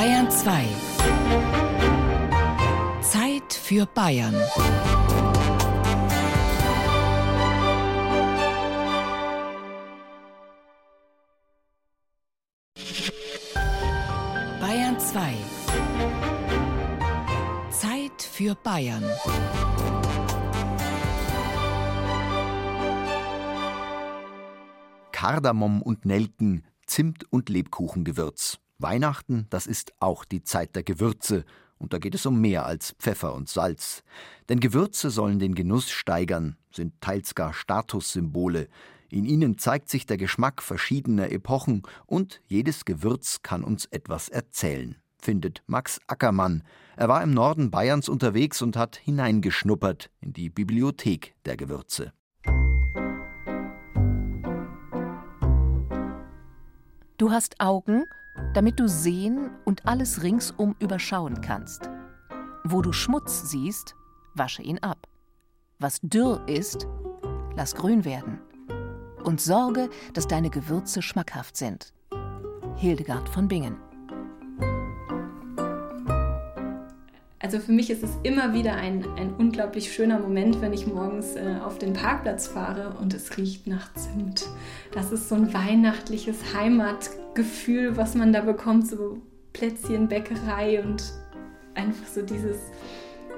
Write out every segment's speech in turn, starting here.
Bayern 2. Zeit für Bayern. Bayern 2. Zeit für Bayern. Kardamom und Nelken, Zimt und Lebkuchengewürz. Weihnachten, das ist auch die Zeit der Gewürze, und da geht es um mehr als Pfeffer und Salz. Denn Gewürze sollen den Genuss steigern, sind teils gar Statussymbole. In ihnen zeigt sich der Geschmack verschiedener Epochen und jedes Gewürz kann uns etwas erzählen, findet Max Ackermann. Er war im Norden Bayerns unterwegs und hat hineingeschnuppert in die Bibliothek der Gewürze. Du hast Augen, damit du sehen und alles ringsum überschauen kannst. Wo du Schmutz siehst, wasche ihn ab. Was dürr ist, lass grün werden. Und sorge, dass deine Gewürze schmackhaft sind. Hildegard von Bingen. Also für mich ist es immer wieder ein, ein unglaublich schöner Moment, wenn ich morgens äh, auf den Parkplatz fahre und es riecht nach Zimt. Das ist so ein weihnachtliches Heimatgefühl, was man da bekommt, so Plätzchen, Bäckerei und einfach so dieses,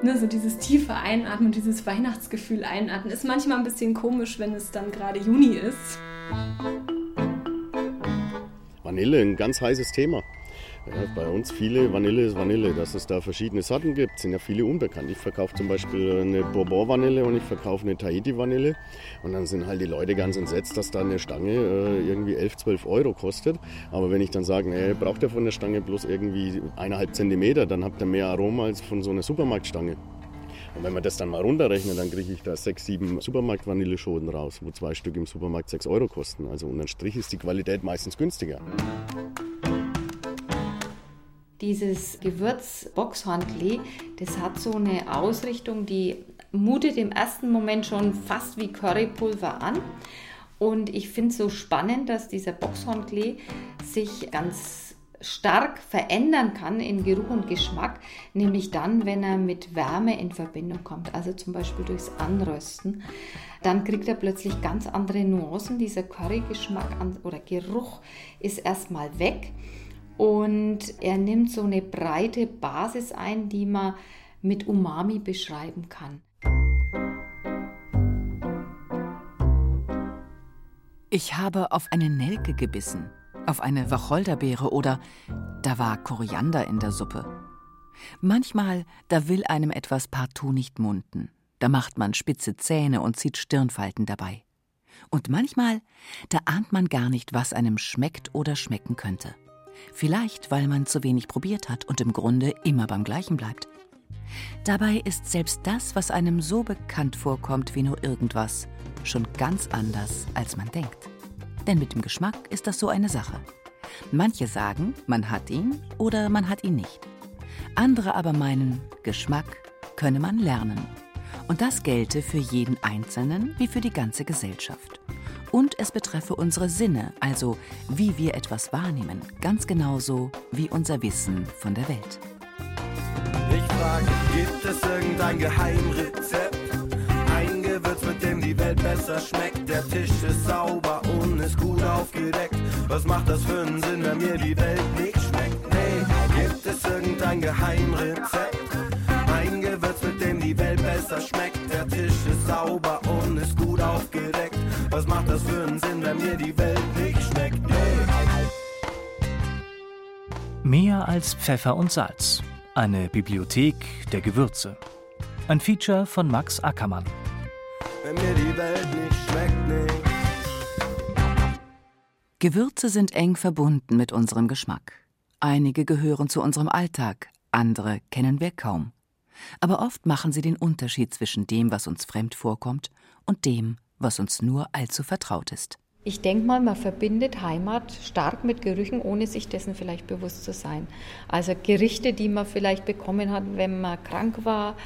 ne, so dieses tiefe Einatmen, dieses Weihnachtsgefühl einatmen. Ist manchmal ein bisschen komisch, wenn es dann gerade Juni ist. Vanille, ein ganz heißes Thema. Ja, bei uns viele Vanille ist Vanille. Dass es da verschiedene Sorten gibt, sind ja viele unbekannt. Ich verkaufe zum Beispiel eine Bourbon-Vanille und ich verkaufe eine Tahiti-Vanille. Und dann sind halt die Leute ganz entsetzt, dass da eine Stange äh, irgendwie 11, 12 Euro kostet. Aber wenn ich dann sage, nee, braucht ihr von der Stange bloß irgendwie eineinhalb Zentimeter, dann habt ihr mehr Aroma als von so einer Supermarktstange. Und wenn man das dann mal runterrechnet, dann kriege ich da sechs, sieben Supermarkt-Vanilleschoten raus, wo zwei Stück im Supermarkt sechs Euro kosten. Also unterm Strich ist die Qualität meistens günstiger. Dieses Gewürz Boxhornklee, das hat so eine Ausrichtung, die mutet im ersten Moment schon fast wie Currypulver an. Und ich finde es so spannend, dass dieser Boxhornklee sich ganz stark verändern kann in Geruch und Geschmack, nämlich dann, wenn er mit Wärme in Verbindung kommt, also zum Beispiel durchs Anrösten. Dann kriegt er plötzlich ganz andere Nuancen. Dieser Currygeschmack oder Geruch ist erstmal weg. Und er nimmt so eine breite Basis ein, die man mit Umami beschreiben kann. Ich habe auf eine Nelke gebissen, auf eine Wacholderbeere oder da war Koriander in der Suppe. Manchmal, da will einem etwas partout nicht munden. Da macht man spitze Zähne und zieht Stirnfalten dabei. Und manchmal, da ahnt man gar nicht, was einem schmeckt oder schmecken könnte. Vielleicht, weil man zu wenig probiert hat und im Grunde immer beim gleichen bleibt. Dabei ist selbst das, was einem so bekannt vorkommt wie nur irgendwas, schon ganz anders, als man denkt. Denn mit dem Geschmack ist das so eine Sache. Manche sagen, man hat ihn oder man hat ihn nicht. Andere aber meinen, Geschmack könne man lernen. Und das gelte für jeden Einzelnen wie für die ganze Gesellschaft und es betreffe unsere Sinne, also wie wir etwas wahrnehmen, ganz genauso wie unser Wissen von der Welt. Ich frage, gibt es irgendein Geheimrezept? Ein Gewürz, mit dem die Welt besser schmeckt. Der Tisch ist sauber und ist gut aufgedeckt. Was macht das für einen Sinn, wenn mir die Welt nicht schmeckt? Nee, gibt es irgendein Geheimrezept? Ein Gewürz, mit dem die Welt besser schmeckt. Der Tisch ist sauber und ist gut aufgedeckt. Was macht das für einen Sinn, wenn mir die Welt nicht schmeckt? Hey. Mehr als Pfeffer und Salz. Eine Bibliothek der Gewürze. Ein Feature von Max Ackermann. Wenn mir die Welt nicht schmeckt, nee. Gewürze sind eng verbunden mit unserem Geschmack. Einige gehören zu unserem Alltag, andere kennen wir kaum. Aber oft machen sie den Unterschied zwischen dem, was uns fremd vorkommt, und dem, was uns nur allzu vertraut ist. Ich denke mal, man verbindet Heimat stark mit Gerüchen, ohne sich dessen vielleicht bewusst zu sein. Also Gerichte, die man vielleicht bekommen hat, wenn man krank war,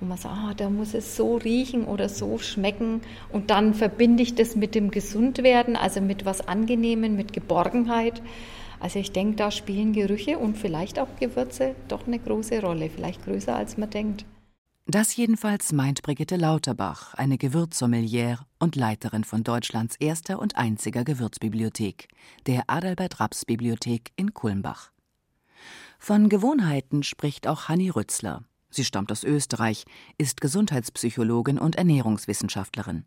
wo man sagt, ah, da muss es so riechen oder so schmecken. Und dann verbinde ich das mit dem Gesundwerden, also mit was Angenehmen, mit Geborgenheit. Also ich denke, da spielen Gerüche und vielleicht auch Gewürze doch eine große Rolle, vielleicht größer als man denkt. Das jedenfalls meint Brigitte Lauterbach, eine Gewürzsommelière und Leiterin von Deutschlands erster und einziger Gewürzbibliothek, der Adalbert Raps Bibliothek in Kulmbach. Von Gewohnheiten spricht auch Hanni Rützler. Sie stammt aus Österreich, ist Gesundheitspsychologin und Ernährungswissenschaftlerin.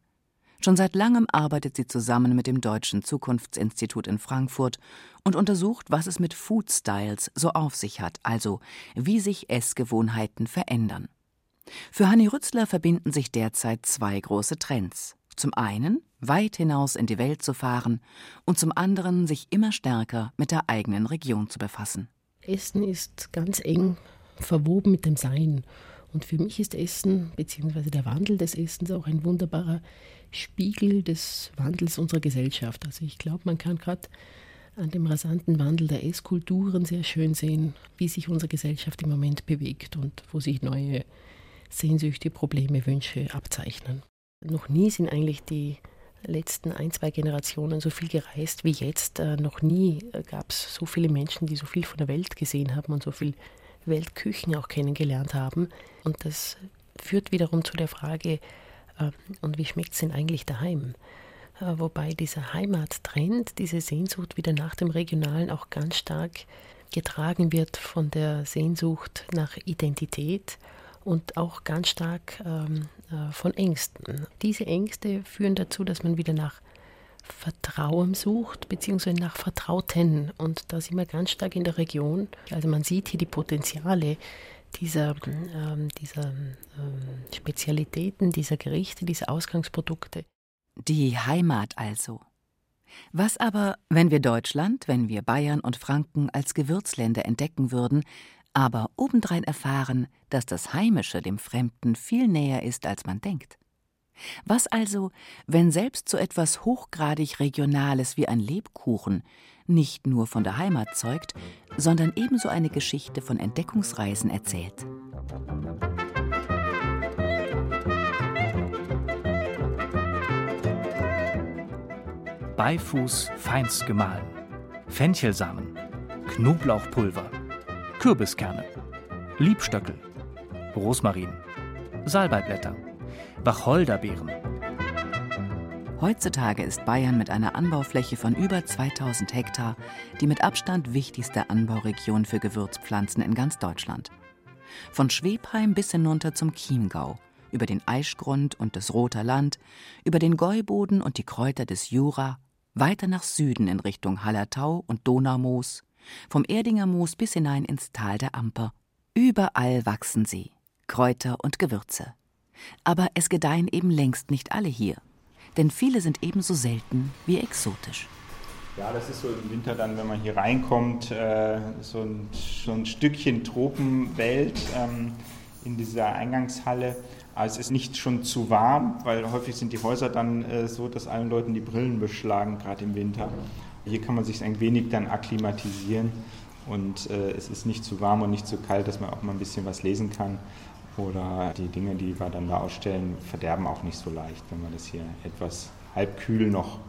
Schon seit langem arbeitet sie zusammen mit dem Deutschen Zukunftsinstitut in Frankfurt und untersucht, was es mit Food Styles so auf sich hat, also wie sich Essgewohnheiten verändern. Für Hanni Rützler verbinden sich derzeit zwei große Trends. Zum einen weit hinaus in die Welt zu fahren und zum anderen sich immer stärker mit der eigenen Region zu befassen. Essen ist ganz eng verwoben mit dem Sein. Und für mich ist Essen bzw. der Wandel des Essens auch ein wunderbarer Spiegel des Wandels unserer Gesellschaft. Also ich glaube, man kann gerade an dem rasanten Wandel der Esskulturen sehr schön sehen, wie sich unsere Gesellschaft im Moment bewegt und wo sich neue Sehnsüchte, Probleme, Wünsche abzeichnen. Noch nie sind eigentlich die letzten ein, zwei Generationen so viel gereist wie jetzt. Äh, noch nie äh, gab es so viele Menschen, die so viel von der Welt gesehen haben und so viel Weltküchen auch kennengelernt haben. Und das führt wiederum zu der Frage, äh, und wie schmeckt es denn eigentlich daheim? Äh, wobei dieser Heimattrend, diese Sehnsucht wieder nach dem Regionalen auch ganz stark getragen wird von der Sehnsucht nach Identität und auch ganz stark ähm, äh, von Ängsten. Diese Ängste führen dazu, dass man wieder nach Vertrauen sucht, beziehungsweise nach Vertrauten. Und da sind wir ganz stark in der Region. Also man sieht hier die Potenziale dieser, ähm, dieser ähm, Spezialitäten, dieser Gerichte, dieser Ausgangsprodukte. Die Heimat also. Was aber, wenn wir Deutschland, wenn wir Bayern und Franken als Gewürzländer entdecken würden, aber obendrein erfahren, dass das Heimische dem Fremden viel näher ist, als man denkt. Was also, wenn selbst so etwas hochgradig Regionales wie ein Lebkuchen nicht nur von der Heimat zeugt, sondern ebenso eine Geschichte von Entdeckungsreisen erzählt? Beifuß feinst gemahlen, Fenchelsamen, Knoblauchpulver, Kürbiskerne, Liebstöckel, Rosmarin, Salbeiblätter, Wacholderbeeren. Heutzutage ist Bayern mit einer Anbaufläche von über 2000 Hektar die mit Abstand wichtigste Anbauregion für Gewürzpflanzen in ganz Deutschland. Von Schwebheim bis hinunter zum Chiemgau, über den Aischgrund und das Roter Land, über den Gäuboden und die Kräuter des Jura, weiter nach Süden in Richtung Hallertau und Donaumoos, vom Erdinger Moos bis hinein ins Tal der Amper. Überall wachsen sie, Kräuter und Gewürze. Aber es gedeihen eben längst nicht alle hier, denn viele sind ebenso selten wie exotisch. Ja, das ist so im Winter dann, wenn man hier reinkommt, äh, so, ein, so ein Stückchen Tropenwelt ähm, in dieser Eingangshalle. Aber es ist nicht schon zu warm, weil häufig sind die Häuser dann äh, so, dass allen Leuten die Brillen beschlagen, gerade im Winter. Hier kann man sich ein wenig dann akklimatisieren und äh, es ist nicht zu warm und nicht zu kalt, dass man auch mal ein bisschen was lesen kann. Oder die Dinge, die wir dann da ausstellen, verderben auch nicht so leicht, wenn wir das hier etwas halbkühl noch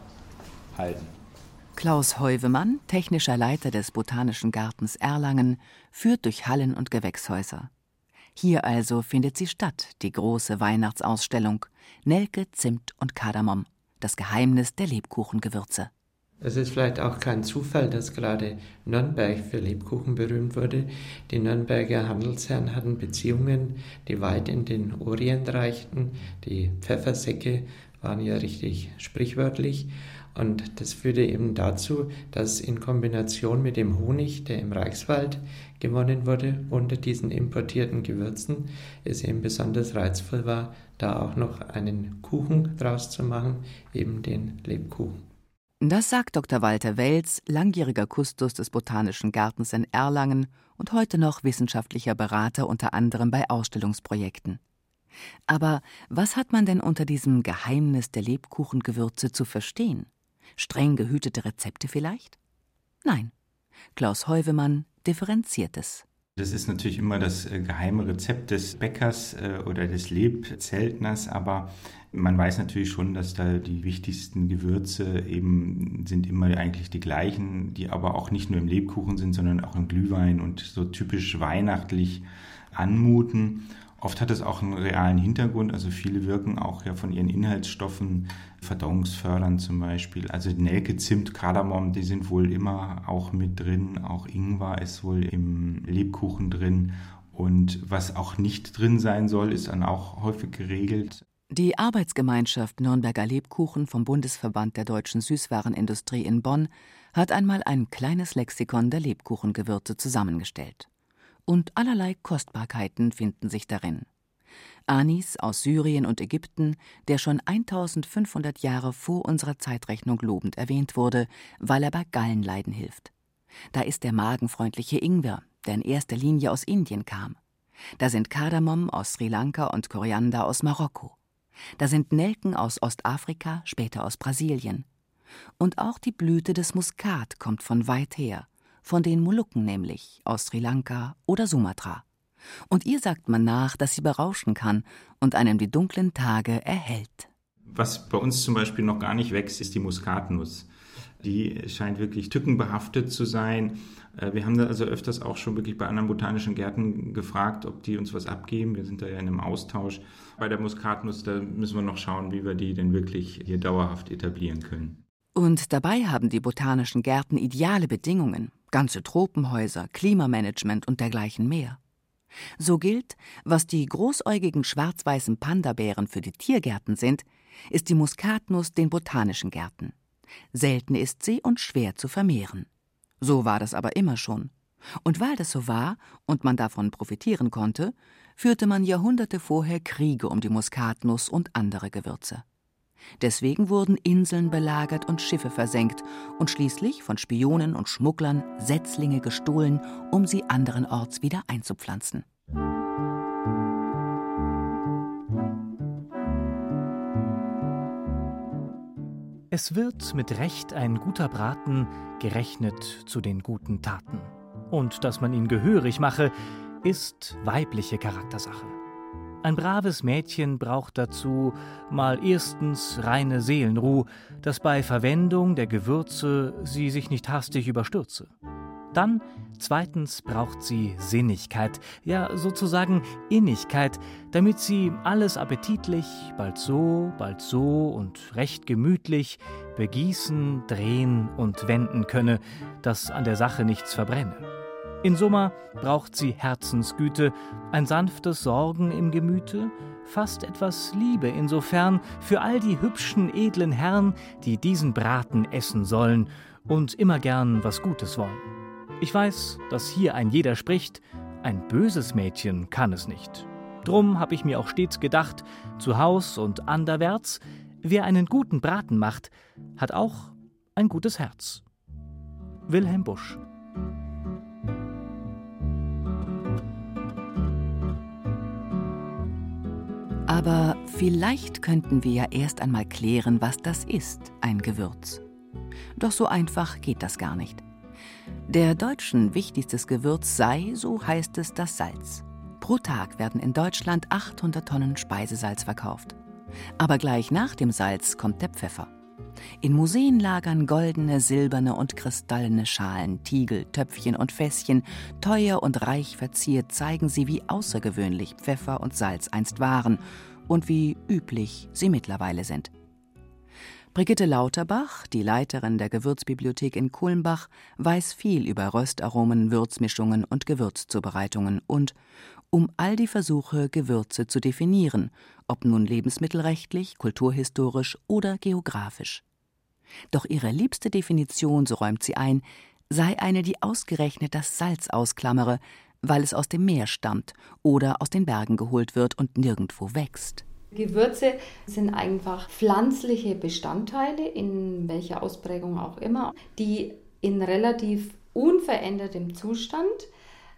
halten. Klaus Heuvemann, technischer Leiter des Botanischen Gartens Erlangen, führt durch Hallen und Gewächshäuser. Hier also findet sie statt, die große Weihnachtsausstellung Nelke, Zimt und Kardamom, das Geheimnis der Lebkuchengewürze. Es ist vielleicht auch kein Zufall, dass gerade Nürnberg für Lebkuchen berühmt wurde. Die Nürnberger Handelsherren hatten Beziehungen, die weit in den Orient reichten. Die Pfeffersäcke waren ja richtig sprichwörtlich. Und das führte eben dazu, dass in Kombination mit dem Honig, der im Reichswald gewonnen wurde, unter diesen importierten Gewürzen, es eben besonders reizvoll war, da auch noch einen Kuchen draus zu machen, eben den Lebkuchen. Das sagt Dr. Walter Welz, langjähriger Kustos des Botanischen Gartens in Erlangen und heute noch wissenschaftlicher Berater unter anderem bei Ausstellungsprojekten. Aber was hat man denn unter diesem Geheimnis der Lebkuchengewürze zu verstehen? Streng gehütete Rezepte vielleicht? Nein. Klaus Heuvemann differenziert es. Das ist natürlich immer das äh, geheime Rezept des Bäckers äh, oder des Lebzeltners, aber man weiß natürlich schon, dass da die wichtigsten Gewürze eben sind immer eigentlich die gleichen, die aber auch nicht nur im Lebkuchen sind, sondern auch im Glühwein und so typisch weihnachtlich anmuten. Oft hat es auch einen realen Hintergrund, also viele wirken auch ja von ihren Inhaltsstoffen verdauungsfördernd zum Beispiel. Also Nelke, Zimt, Kardamom, die sind wohl immer auch mit drin. Auch Ingwer ist wohl im Lebkuchen drin. Und was auch nicht drin sein soll, ist dann auch häufig geregelt. Die Arbeitsgemeinschaft Nürnberger Lebkuchen vom Bundesverband der deutschen Süßwarenindustrie in Bonn hat einmal ein kleines Lexikon der Lebkuchengewürze zusammengestellt und allerlei Kostbarkeiten finden sich darin. Anis aus Syrien und Ägypten, der schon 1500 Jahre vor unserer Zeitrechnung lobend erwähnt wurde, weil er bei Gallenleiden hilft. Da ist der magenfreundliche Ingwer, der in erster Linie aus Indien kam. Da sind Kardamom aus Sri Lanka und Koriander aus Marokko. Da sind Nelken aus Ostafrika, später aus Brasilien. Und auch die Blüte des Muskat kommt von weit her von den Molukken nämlich, aus Sri Lanka oder Sumatra. Und ihr sagt man nach, dass sie berauschen kann und einem die dunklen Tage erhält. Was bei uns zum Beispiel noch gar nicht wächst, ist die Muskatnuss. Die scheint wirklich tückenbehaftet zu sein. Äh, wir haben da also öfters auch schon wirklich bei anderen botanischen Gärten gefragt, ob die uns was abgeben. Wir sind da ja in einem Austausch. Bei der Muskatnuss, da müssen wir noch schauen, wie wir die denn wirklich hier dauerhaft etablieren können. Und dabei haben die botanischen Gärten ideale Bedingungen ganze Tropenhäuser, Klimamanagement und dergleichen mehr. So gilt, was die großäugigen schwarz-weißen Pandabären für die Tiergärten sind, ist die Muskatnuss den botanischen Gärten. Selten ist sie und schwer zu vermehren. So war das aber immer schon. Und weil das so war und man davon profitieren konnte, führte man Jahrhunderte vorher Kriege um die Muskatnuss und andere Gewürze. Deswegen wurden Inseln belagert und Schiffe versenkt und schließlich von Spionen und Schmugglern Setzlinge gestohlen, um sie anderenorts wieder einzupflanzen. Es wird mit Recht ein guter Braten gerechnet zu den guten Taten. Und dass man ihn gehörig mache, ist weibliche Charaktersache. Ein braves Mädchen braucht dazu mal erstens reine Seelenruh, dass bei Verwendung der Gewürze sie sich nicht hastig überstürze. Dann zweitens braucht sie Sinnigkeit, ja sozusagen Innigkeit, damit sie alles appetitlich, bald so, bald so und recht gemütlich begießen, drehen und wenden könne, dass an der Sache nichts verbrenne. In Summa braucht sie Herzensgüte, ein sanftes Sorgen im Gemüte, fast etwas Liebe insofern für all die hübschen, edlen Herren, die diesen Braten essen sollen und immer gern was Gutes wollen. Ich weiß, dass hier ein jeder spricht, ein böses Mädchen kann es nicht. Drum hab ich mir auch stets gedacht, zu Haus und anderwärts, wer einen guten Braten macht, hat auch ein gutes Herz. Wilhelm Busch Aber vielleicht könnten wir ja erst einmal klären, was das ist, ein Gewürz. Doch so einfach geht das gar nicht. Der Deutschen wichtigstes Gewürz sei, so heißt es, das Salz. Pro Tag werden in Deutschland 800 Tonnen Speisesalz verkauft. Aber gleich nach dem Salz kommt der Pfeffer. In Museen lagern goldene, silberne und kristallene Schalen, Tiegel, Töpfchen und Fässchen, teuer und reich verziert, zeigen sie, wie außergewöhnlich Pfeffer und Salz einst waren und wie üblich sie mittlerweile sind. Brigitte Lauterbach, die Leiterin der Gewürzbibliothek in Kulmbach, weiß viel über Röstaromen, Würzmischungen und Gewürzzubereitungen und um all die Versuche, Gewürze zu definieren, ob nun lebensmittelrechtlich, kulturhistorisch oder geografisch. Doch ihre liebste Definition, so räumt sie ein, sei eine, die ausgerechnet das Salz ausklammere, weil es aus dem Meer stammt oder aus den Bergen geholt wird und nirgendwo wächst. Gewürze sind einfach pflanzliche Bestandteile, in welcher Ausprägung auch immer, die in relativ unverändertem Zustand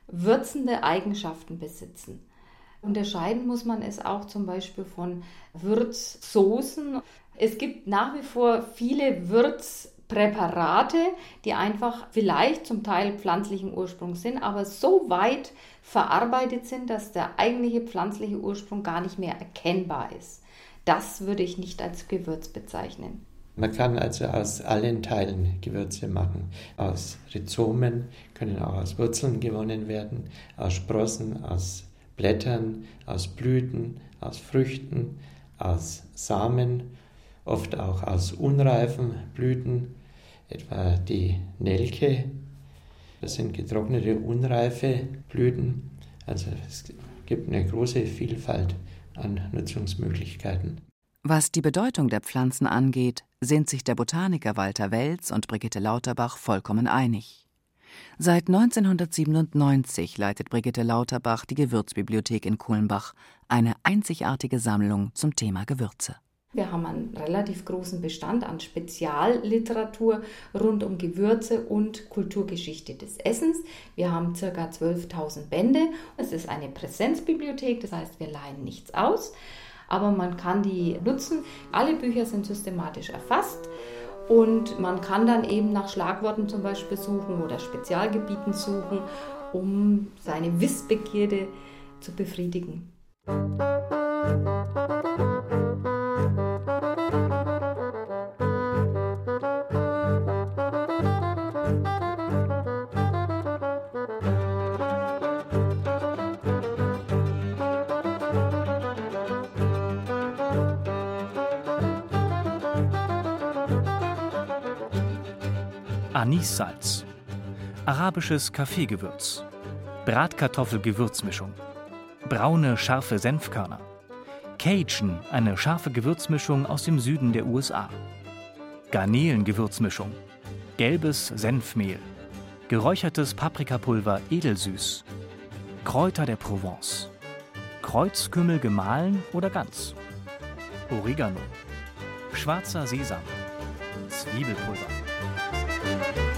würzende Eigenschaften besitzen. Unterscheiden muss man es auch zum Beispiel von Würzsoßen. Es gibt nach wie vor viele Würz Präparate, die einfach vielleicht zum Teil pflanzlichen Ursprungs sind, aber so weit verarbeitet sind, dass der eigentliche pflanzliche Ursprung gar nicht mehr erkennbar ist. Das würde ich nicht als Gewürz bezeichnen. Man kann also aus allen Teilen Gewürze machen. Aus Rhizomen können auch aus Wurzeln gewonnen werden, aus Sprossen, aus Blättern, aus Blüten, aus Früchten, aus Samen, oft auch aus unreifen Blüten, etwa die Nelke. Das sind getrocknete, unreife Blüten. Also es gibt eine große Vielfalt an Nutzungsmöglichkeiten. Was die Bedeutung der Pflanzen angeht, sind sich der Botaniker Walter Welz und Brigitte Lauterbach vollkommen einig. Seit 1997 leitet Brigitte Lauterbach die Gewürzbibliothek in Kulmbach, eine einzigartige Sammlung zum Thema Gewürze. Wir haben einen relativ großen Bestand an Spezialliteratur rund um Gewürze und Kulturgeschichte des Essens. Wir haben ca. 12.000 Bände. Es ist eine Präsenzbibliothek, das heißt, wir leihen nichts aus aber man kann die nutzen. Alle Bücher sind systematisch erfasst. Und man kann dann eben nach Schlagworten zum Beispiel suchen oder Spezialgebieten suchen, um seine Wissbegierde zu befriedigen. Anissalz, arabisches Kaffeegewürz, Bratkartoffel-Gewürzmischung, braune scharfe Senfkörner, Cajun, eine scharfe Gewürzmischung aus dem Süden der USA, Garnelengewürzmischung, gelbes Senfmehl, geräuchertes Paprikapulver edelsüß, Kräuter der Provence, Kreuzkümmel gemahlen oder ganz, Oregano, schwarzer Sesam, Zwiebelpulver. thank you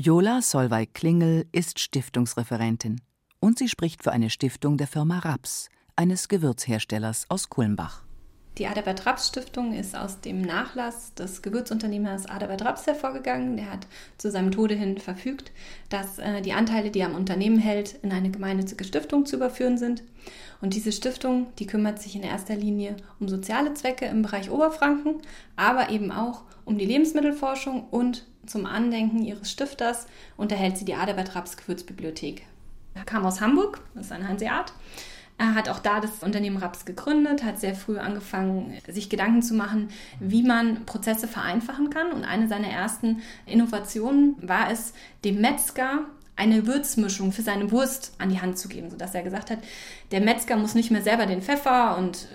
Jola Solveig-Klingel ist Stiftungsreferentin und sie spricht für eine Stiftung der Firma Raps, eines Gewürzherstellers aus Kulmbach. Die Adalbert Raps Stiftung ist aus dem Nachlass des Gewürzunternehmers Adalbert Raps hervorgegangen. Der hat zu seinem Tode hin verfügt, dass äh, die Anteile, die er am Unternehmen hält, in eine gemeinnützige Stiftung zu überführen sind. Und diese Stiftung, die kümmert sich in erster Linie um soziale Zwecke im Bereich Oberfranken, aber eben auch um die Lebensmittelforschung und zum Andenken ihres Stifters unterhält sie die Adalbert Raps Gewürzbibliothek. Er kam aus Hamburg, das ist ein Hanseat. Er hat auch da das Unternehmen Raps gegründet, hat sehr früh angefangen, sich Gedanken zu machen, wie man Prozesse vereinfachen kann. Und eine seiner ersten Innovationen war es, dem Metzger eine Würzmischung für seine Wurst an die Hand zu geben, sodass er gesagt hat, der Metzger muss nicht mehr selber den Pfeffer und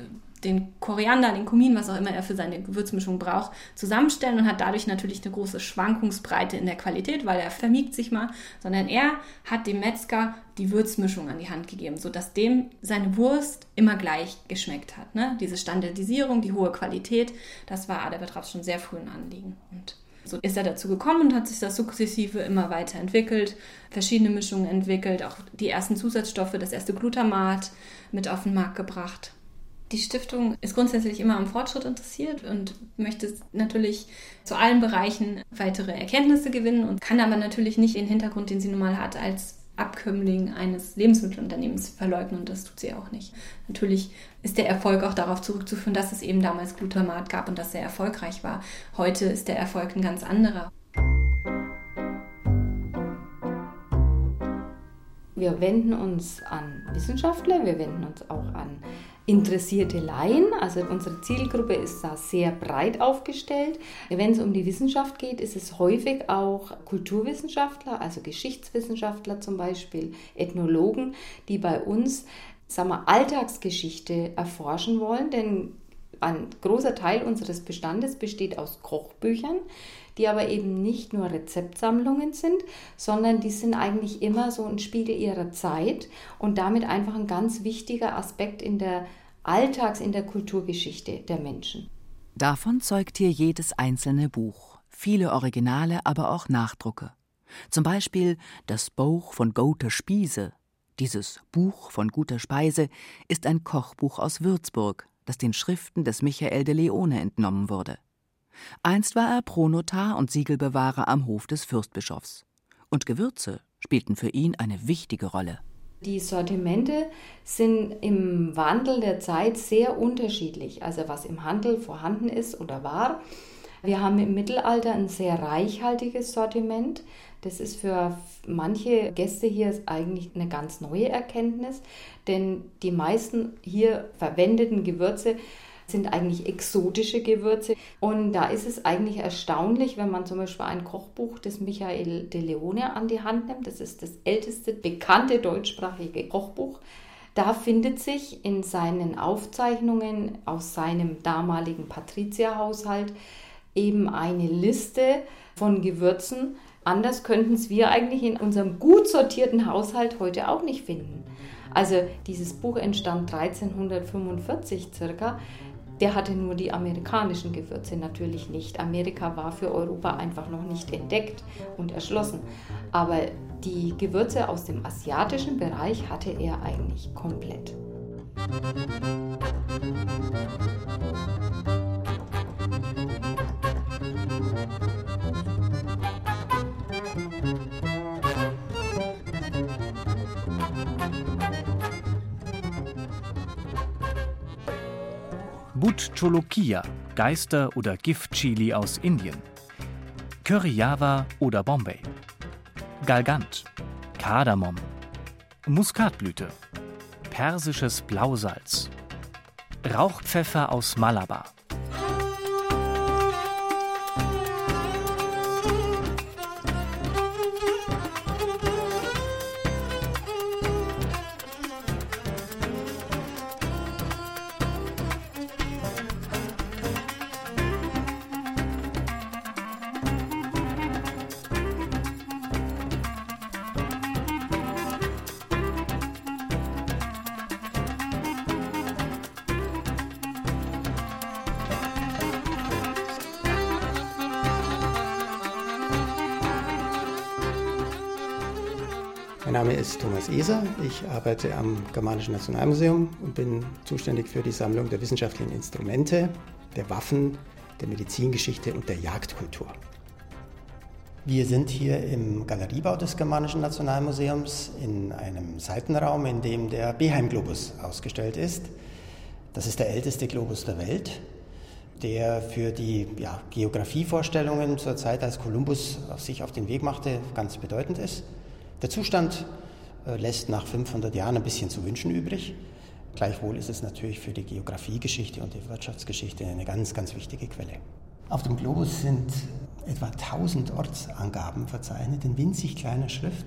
den Koriander, den Kumin, was auch immer er für seine Gewürzmischung braucht, zusammenstellen und hat dadurch natürlich eine große Schwankungsbreite in der Qualität, weil er vermiegt sich mal, sondern er hat dem Metzger die Würzmischung an die Hand gegeben, sodass dem seine Wurst immer gleich geschmeckt hat. Ne? Diese Standardisierung, die hohe Qualität, das war Adalbert Raps schon sehr früh ein Anliegen. Und so ist er dazu gekommen und hat sich das sukzessive immer weiterentwickelt, verschiedene Mischungen entwickelt, auch die ersten Zusatzstoffe, das erste Glutamat mit auf den Markt gebracht. Die Stiftung ist grundsätzlich immer am Fortschritt interessiert und möchte natürlich zu allen Bereichen weitere Erkenntnisse gewinnen und kann aber natürlich nicht den Hintergrund, den sie nun mal hat, als Abkömmling eines Lebensmittelunternehmens verleugnen und das tut sie auch nicht. Natürlich ist der Erfolg auch darauf zurückzuführen, dass es eben damals Glutamat gab und dass er erfolgreich war. Heute ist der Erfolg ein ganz anderer. Wir wenden uns an Wissenschaftler, wir wenden uns auch an interessierte Laien. Also unsere Zielgruppe ist da sehr breit aufgestellt. Wenn es um die Wissenschaft geht, ist es häufig auch Kulturwissenschaftler, also Geschichtswissenschaftler zum Beispiel, Ethnologen, die bei uns sagen wir, Alltagsgeschichte erforschen wollen, denn ein großer Teil unseres Bestandes besteht aus Kochbüchern, die aber eben nicht nur Rezeptsammlungen sind, sondern die sind eigentlich immer so ein Spiegel ihrer Zeit und damit einfach ein ganz wichtiger Aspekt in der Alltags-, in der Kulturgeschichte der Menschen. Davon zeugt hier jedes einzelne Buch, viele Originale, aber auch Nachdrucke. Zum Beispiel das Buch von Gotha Spiese. Dieses Buch von guter Speise ist ein Kochbuch aus Würzburg, das den Schriften des Michael de Leone entnommen wurde. Einst war er Pronotar und Siegelbewahrer am Hof des Fürstbischofs. Und Gewürze spielten für ihn eine wichtige Rolle. Die Sortimente sind im Wandel der Zeit sehr unterschiedlich, also was im Handel vorhanden ist oder war. Wir haben im Mittelalter ein sehr reichhaltiges Sortiment. Das ist für manche Gäste hier eigentlich eine ganz neue Erkenntnis, denn die meisten hier verwendeten Gewürze sind eigentlich exotische Gewürze. Und da ist es eigentlich erstaunlich, wenn man zum Beispiel ein Kochbuch des Michael de Leone an die Hand nimmt. Das ist das älteste bekannte deutschsprachige Kochbuch. Da findet sich in seinen Aufzeichnungen aus seinem damaligen Patrizierhaushalt eben eine Liste von Gewürzen, Anders könnten es wir eigentlich in unserem gut sortierten Haushalt heute auch nicht finden. Also dieses Buch entstand 1345 circa. Der hatte nur die amerikanischen Gewürze natürlich nicht. Amerika war für Europa einfach noch nicht entdeckt und erschlossen. Aber die Gewürze aus dem asiatischen Bereich hatte er eigentlich komplett. Bhut Cholokia, Geister- oder Giftchili aus Indien. Curry Java oder Bombay. Galgant, Kardamom. Muskatblüte. Persisches Blausalz. Rauchpfeffer aus Malabar. Mein Name ist Thomas Eser. Ich arbeite am Germanischen Nationalmuseum und bin zuständig für die Sammlung der wissenschaftlichen Instrumente, der Waffen, der Medizingeschichte und der Jagdkultur. Wir sind hier im Galeriebau des Germanischen Nationalmuseums in einem Seitenraum, in dem der Beheim-Globus ausgestellt ist. Das ist der älteste Globus der Welt, der für die ja, Geografievorstellungen zur Zeit, als Kolumbus sich auf den Weg machte, ganz bedeutend ist. Der Zustand äh, lässt nach 500 Jahren ein bisschen zu wünschen übrig. Gleichwohl ist es natürlich für die Geografiegeschichte und die Wirtschaftsgeschichte eine ganz, ganz wichtige Quelle. Auf dem Globus sind etwa 1000 Ortsangaben verzeichnet in winzig kleiner Schrift,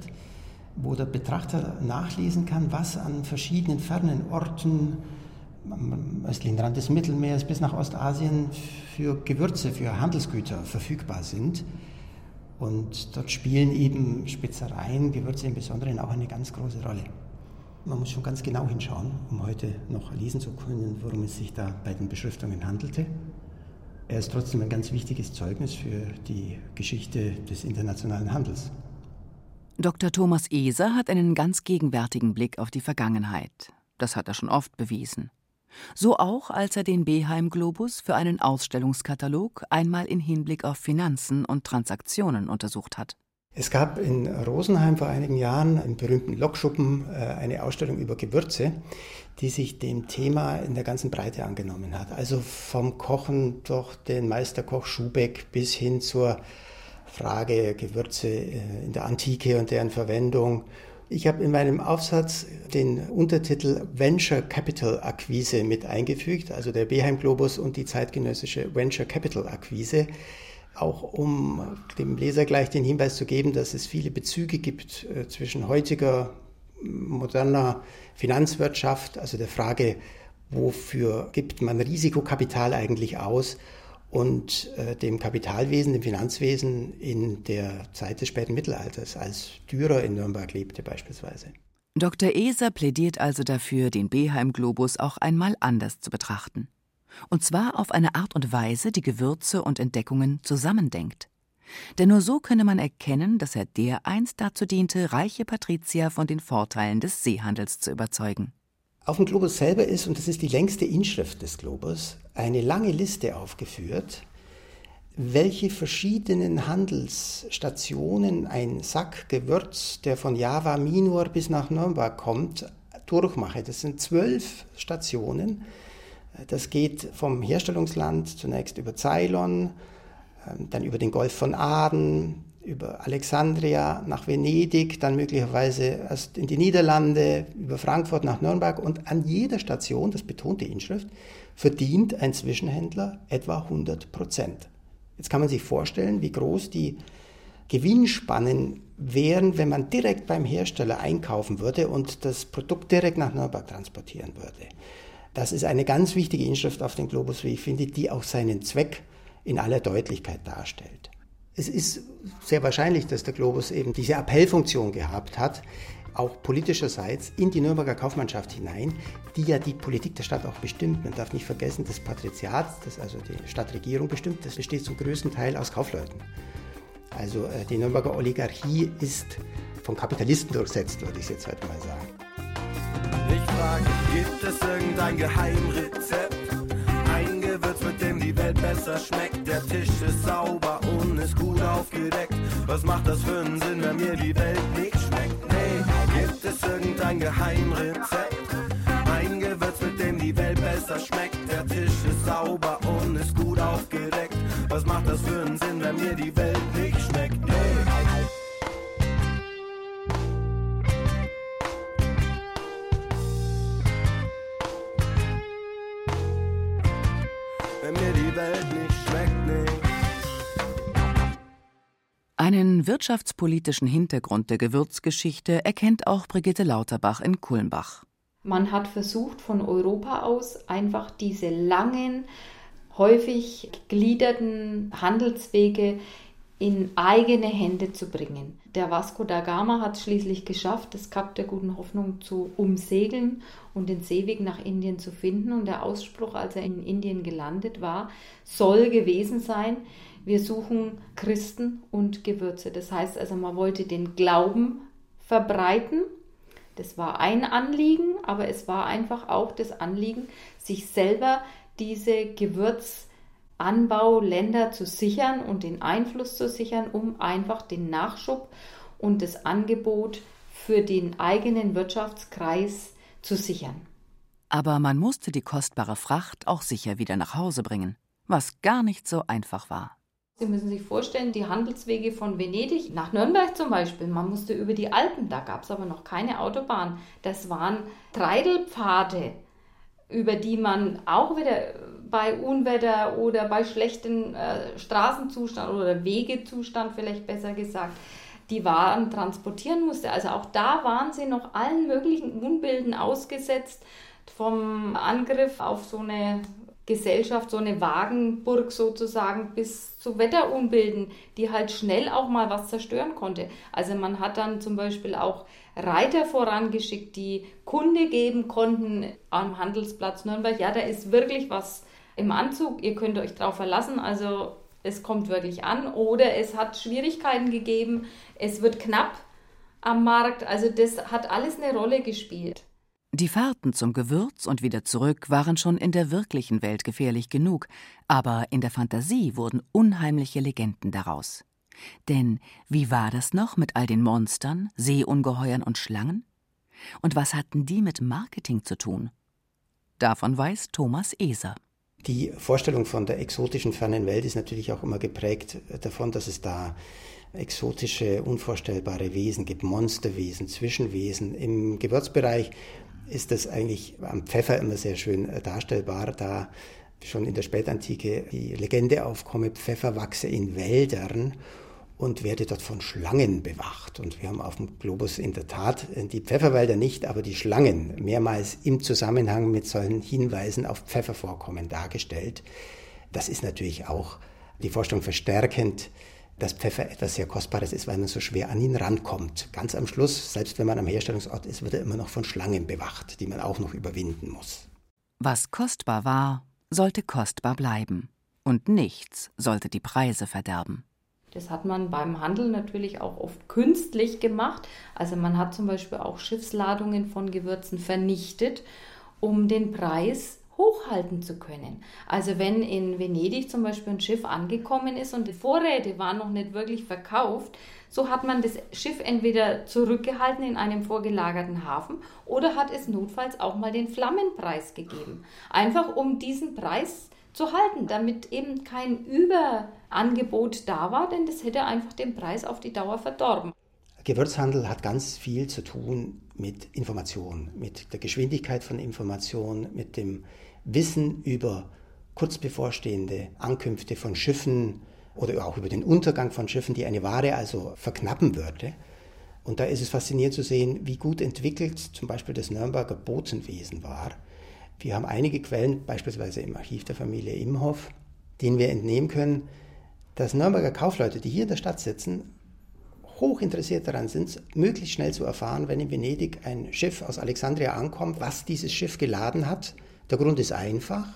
wo der Betrachter nachlesen kann, was an verschiedenen fernen Orten am östlichen Rand des Mittelmeers bis nach Ostasien für Gewürze, für Handelsgüter verfügbar sind. Und dort spielen eben Spezereien, Gewürze im Besonderen auch eine ganz große Rolle. Man muss schon ganz genau hinschauen, um heute noch lesen zu können, worum es sich da bei den Beschriftungen handelte. Er ist trotzdem ein ganz wichtiges Zeugnis für die Geschichte des internationalen Handels. Dr. Thomas Eser hat einen ganz gegenwärtigen Blick auf die Vergangenheit. Das hat er schon oft bewiesen. So auch, als er den Beheim Globus für einen Ausstellungskatalog einmal in Hinblick auf Finanzen und Transaktionen untersucht hat. Es gab in Rosenheim vor einigen Jahren im berühmten Lokschuppen äh, eine Ausstellung über Gewürze, die sich dem Thema in der ganzen Breite angenommen hat. Also vom Kochen durch den Meisterkoch Schubeck bis hin zur Frage Gewürze äh, in der Antike und deren Verwendung ich habe in meinem Aufsatz den Untertitel Venture Capital Akquise mit eingefügt, also der Beheim Globus und die zeitgenössische Venture Capital Akquise, auch um dem Leser gleich den Hinweis zu geben, dass es viele Bezüge gibt äh, zwischen heutiger moderner Finanzwirtschaft, also der Frage wofür gibt man Risikokapital eigentlich aus und äh, dem Kapitalwesen, dem Finanzwesen in der Zeit des späten Mittelalters, als Dürer in Nürnberg lebte beispielsweise. Dr. Eser plädiert also dafür, den Beheim-Globus auch einmal anders zu betrachten. Und zwar auf eine Art und Weise, die Gewürze und Entdeckungen zusammendenkt. Denn nur so könne man erkennen, dass er dereinst dazu diente, reiche Patrizier von den Vorteilen des Seehandels zu überzeugen. Auf dem Globus selber ist, und das ist die längste Inschrift des Globus, eine lange Liste aufgeführt, welche verschiedenen Handelsstationen ein Sack Gewürz, der von Java Minor bis nach Nürnberg kommt, durchmache. Das sind zwölf Stationen. Das geht vom Herstellungsland zunächst über Ceylon, ähm, dann über den Golf von Aden, über Alexandria nach Venedig, dann möglicherweise erst in die Niederlande, über Frankfurt nach Nürnberg und an jeder Station, das betont die Inschrift, verdient ein Zwischenhändler etwa 100 Prozent. Jetzt kann man sich vorstellen, wie groß die Gewinnspannen wären, wenn man direkt beim Hersteller einkaufen würde und das Produkt direkt nach Nürnberg transportieren würde. Das ist eine ganz wichtige Inschrift auf dem Globus, wie ich finde, die auch seinen Zweck in aller Deutlichkeit darstellt. Es ist sehr wahrscheinlich, dass der Globus eben diese Appellfunktion gehabt hat, auch politischerseits in die Nürnberger Kaufmannschaft hinein, die ja die Politik der Stadt auch bestimmt. Man darf nicht vergessen, das Patriziat, das also die Stadtregierung bestimmt, das besteht zum größten Teil aus Kaufleuten. Also äh, die Nürnberger Oligarchie ist von Kapitalisten durchsetzt, würde ich jetzt heute mal sagen. Ich frage, gibt es irgendein Geheimrezept? Ein Gewürz, mit dem die Welt besser schmeckt. Der Tisch ist sauber und ist gut aufgedeckt. Was macht das für einen Sinn, wenn mir die Welt nicht schmeckt? Nee, es irgendein Geheimrezept? Ein Gewürz, mit dem die Welt besser schmeckt. Der Tisch ist sauber und ist gut aufgedeckt. Was macht das für einen Sinn, wenn mir die Welt nicht schmeckt? Nee. Einen wirtschaftspolitischen Hintergrund der Gewürzgeschichte erkennt auch Brigitte Lauterbach in Kulmbach. Man hat versucht, von Europa aus einfach diese langen, häufig gegliederten Handelswege in eigene Hände zu bringen. Der Vasco da Gama hat es schließlich geschafft, das Kap der guten Hoffnung zu umsegeln und den Seeweg nach Indien zu finden. Und der Ausspruch, als er in Indien gelandet war, soll gewesen sein, wir suchen Christen und Gewürze. Das heißt also, man wollte den Glauben verbreiten. Das war ein Anliegen, aber es war einfach auch das Anliegen, sich selber diese Gewürzanbauländer zu sichern und den Einfluss zu sichern, um einfach den Nachschub und das Angebot für den eigenen Wirtschaftskreis zu sichern. Aber man musste die kostbare Fracht auch sicher wieder nach Hause bringen, was gar nicht so einfach war. Sie müssen sich vorstellen, die Handelswege von Venedig nach Nürnberg zum Beispiel, man musste über die Alpen, da gab es aber noch keine Autobahn. Das waren Treidelpfade, über die man auch wieder bei Unwetter oder bei schlechtem äh, Straßenzustand oder Wegezustand vielleicht besser gesagt, die Waren transportieren musste. Also auch da waren sie noch allen möglichen Unbilden ausgesetzt, vom Angriff auf so eine Gesellschaft, so eine Wagenburg sozusagen, bis zu Wetterunbilden, die halt schnell auch mal was zerstören konnte. Also man hat dann zum Beispiel auch Reiter vorangeschickt, die Kunde geben konnten am Handelsplatz Nürnberg. Ja, da ist wirklich was im Anzug, ihr könnt euch darauf verlassen. Also es kommt wirklich an. Oder es hat Schwierigkeiten gegeben, es wird knapp am Markt. Also das hat alles eine Rolle gespielt. Die Fahrten zum Gewürz und wieder zurück waren schon in der wirklichen Welt gefährlich genug, aber in der Fantasie wurden unheimliche Legenden daraus. Denn wie war das noch mit all den Monstern, Seeungeheuern und Schlangen? Und was hatten die mit Marketing zu tun? Davon weiß Thomas Eser. Die Vorstellung von der exotischen fernen Welt ist natürlich auch immer geprägt davon, dass es da exotische, unvorstellbare Wesen gibt, Monsterwesen, Zwischenwesen. Im Gewürzbereich ist das eigentlich am Pfeffer immer sehr schön äh, darstellbar, da schon in der Spätantike die Legende aufkomme, Pfeffer wachse in Wäldern und werde dort von Schlangen bewacht. Und wir haben auf dem Globus in der Tat äh, die Pfefferwälder nicht, aber die Schlangen mehrmals im Zusammenhang mit solchen Hinweisen auf Pfeffervorkommen dargestellt. Das ist natürlich auch die Forschung verstärkend, dass Pfeffer etwas sehr Kostbares ist, weil man so schwer an ihn rankommt. Ganz am Schluss, selbst wenn man am Herstellungsort ist, wird er immer noch von Schlangen bewacht, die man auch noch überwinden muss. Was kostbar war, sollte kostbar bleiben. Und nichts sollte die Preise verderben. Das hat man beim Handel natürlich auch oft künstlich gemacht. Also man hat zum Beispiel auch Schiffsladungen von Gewürzen vernichtet, um den Preis hochhalten zu können. Also wenn in Venedig zum Beispiel ein Schiff angekommen ist und die Vorräte waren noch nicht wirklich verkauft, so hat man das Schiff entweder zurückgehalten in einem vorgelagerten Hafen oder hat es notfalls auch mal den Flammenpreis gegeben. Einfach um diesen Preis zu halten, damit eben kein Überangebot da war, denn das hätte einfach den Preis auf die Dauer verdorben. Gewürzhandel hat ganz viel zu tun mit Information, mit der Geschwindigkeit von Information, mit dem Wissen über kurz bevorstehende Ankünfte von Schiffen oder auch über den Untergang von Schiffen, die eine Ware also verknappen würde. Und da ist es faszinierend zu sehen, wie gut entwickelt zum Beispiel das Nürnberger Botenwesen war. Wir haben einige Quellen, beispielsweise im Archiv der Familie Imhoff, denen wir entnehmen können, dass Nürnberger Kaufleute, die hier in der Stadt sitzen, hoch interessiert daran sind, möglichst schnell zu erfahren, wenn in Venedig ein Schiff aus Alexandria ankommt, was dieses Schiff geladen hat der Grund ist einfach.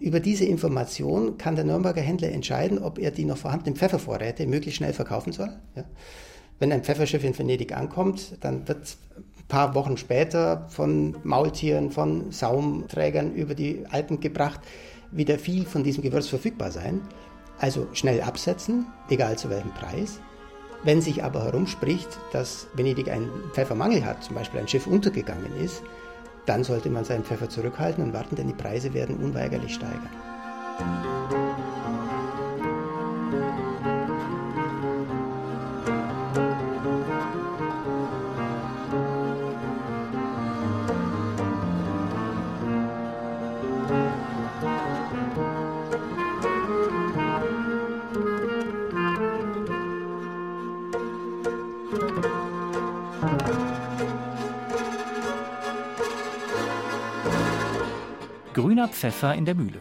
Über diese Information kann der Nürnberger Händler entscheiden, ob er die noch vorhandenen Pfeffervorräte möglichst schnell verkaufen soll. Ja. Wenn ein Pfefferschiff in Venedig ankommt, dann wird ein paar Wochen später von Maultieren, von Saumträgern über die Alpen gebracht, wieder viel von diesem Gewürz verfügbar sein. Also schnell absetzen, egal zu welchem Preis. Wenn sich aber herumspricht, dass Venedig einen Pfeffermangel hat, zum Beispiel ein Schiff untergegangen ist, dann sollte man seinen Pfeffer zurückhalten und warten, denn die Preise werden unweigerlich steigern. Pfeffer in der Mühle.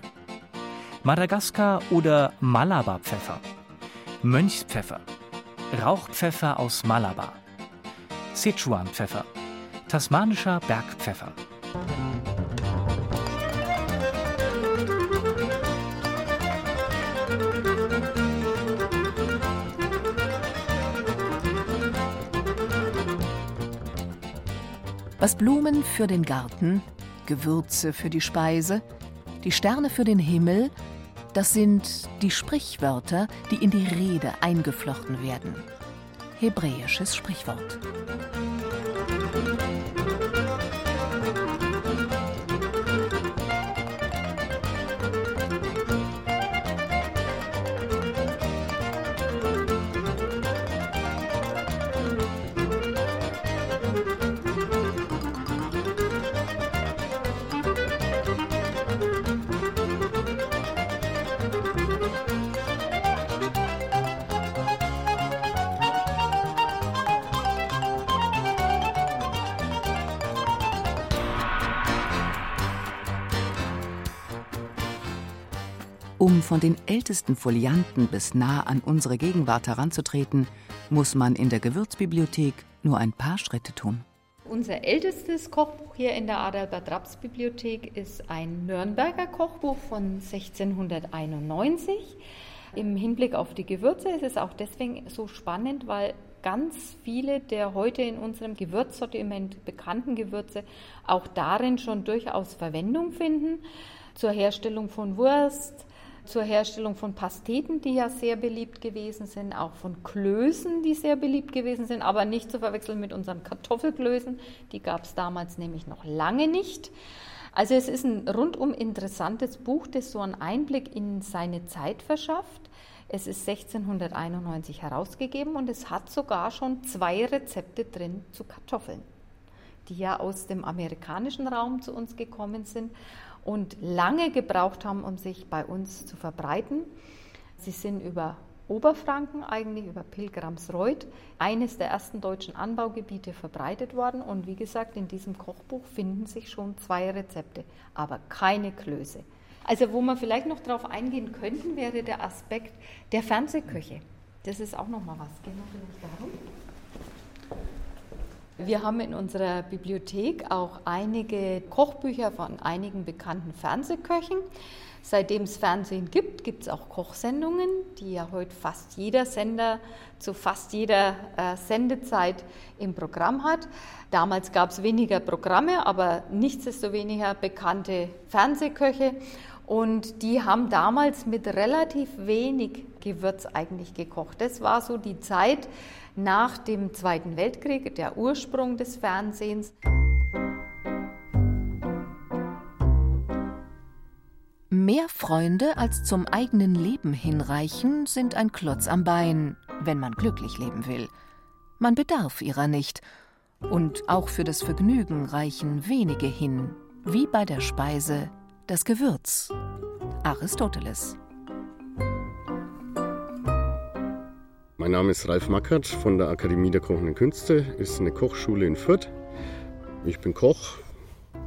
Madagaskar oder Malabar-Pfeffer. Mönchspfeffer. Rauchpfeffer aus Malabar. Sichuan-Pfeffer. Tasmanischer Bergpfeffer. Was Blumen für den Garten, Gewürze für die Speise, die Sterne für den Himmel, das sind die Sprichwörter, die in die Rede eingeflochten werden. Hebräisches Sprichwort. Von den ältesten Folianten bis nah an unsere Gegenwart heranzutreten, muss man in der Gewürzbibliothek nur ein paar Schritte tun. Unser ältestes Kochbuch hier in der Adalbert-Raps-Bibliothek ist ein Nürnberger Kochbuch von 1691. Im Hinblick auf die Gewürze ist es auch deswegen so spannend, weil ganz viele der heute in unserem Gewürzsortiment bekannten Gewürze auch darin schon durchaus Verwendung finden. Zur Herstellung von Wurst, zur Herstellung von Pasteten, die ja sehr beliebt gewesen sind, auch von Klößen, die sehr beliebt gewesen sind, aber nicht zu verwechseln mit unseren Kartoffelklößen. Die gab es damals nämlich noch lange nicht. Also es ist ein rundum interessantes Buch, das so einen Einblick in seine Zeit verschafft. Es ist 1691 herausgegeben und es hat sogar schon zwei Rezepte drin zu Kartoffeln, die ja aus dem amerikanischen Raum zu uns gekommen sind und lange gebraucht haben, um sich bei uns zu verbreiten. Sie sind über Oberfranken, eigentlich über Pilgramsreuth, eines der ersten deutschen Anbaugebiete verbreitet worden. Und wie gesagt, in diesem Kochbuch finden sich schon zwei Rezepte, aber keine Klöße. Also wo wir vielleicht noch darauf eingehen könnten, wäre der Aspekt der Fernsehküche. Das ist auch noch mal was. Gehen wir vielleicht darum. Wir haben in unserer Bibliothek auch einige Kochbücher von einigen bekannten Fernsehköchen. Seitdem es Fernsehen gibt, gibt es auch Kochsendungen, die ja heute fast jeder Sender zu fast jeder äh, Sendezeit im Programm hat. Damals gab es weniger Programme, aber nichtsdestoweniger bekannte Fernsehköche. Und die haben damals mit relativ wenig Gewürz eigentlich gekocht. Das war so die Zeit, nach dem Zweiten Weltkrieg, der Ursprung des Fernsehens. Mehr Freunde als zum eigenen Leben hinreichen, sind ein Klotz am Bein, wenn man glücklich leben will. Man bedarf ihrer nicht. Und auch für das Vergnügen reichen wenige hin, wie bei der Speise das Gewürz. Aristoteles. Mein Name ist Ralf Mackert von der Akademie der Kochenden Künste, ist eine Kochschule in Fürth. Ich bin Koch.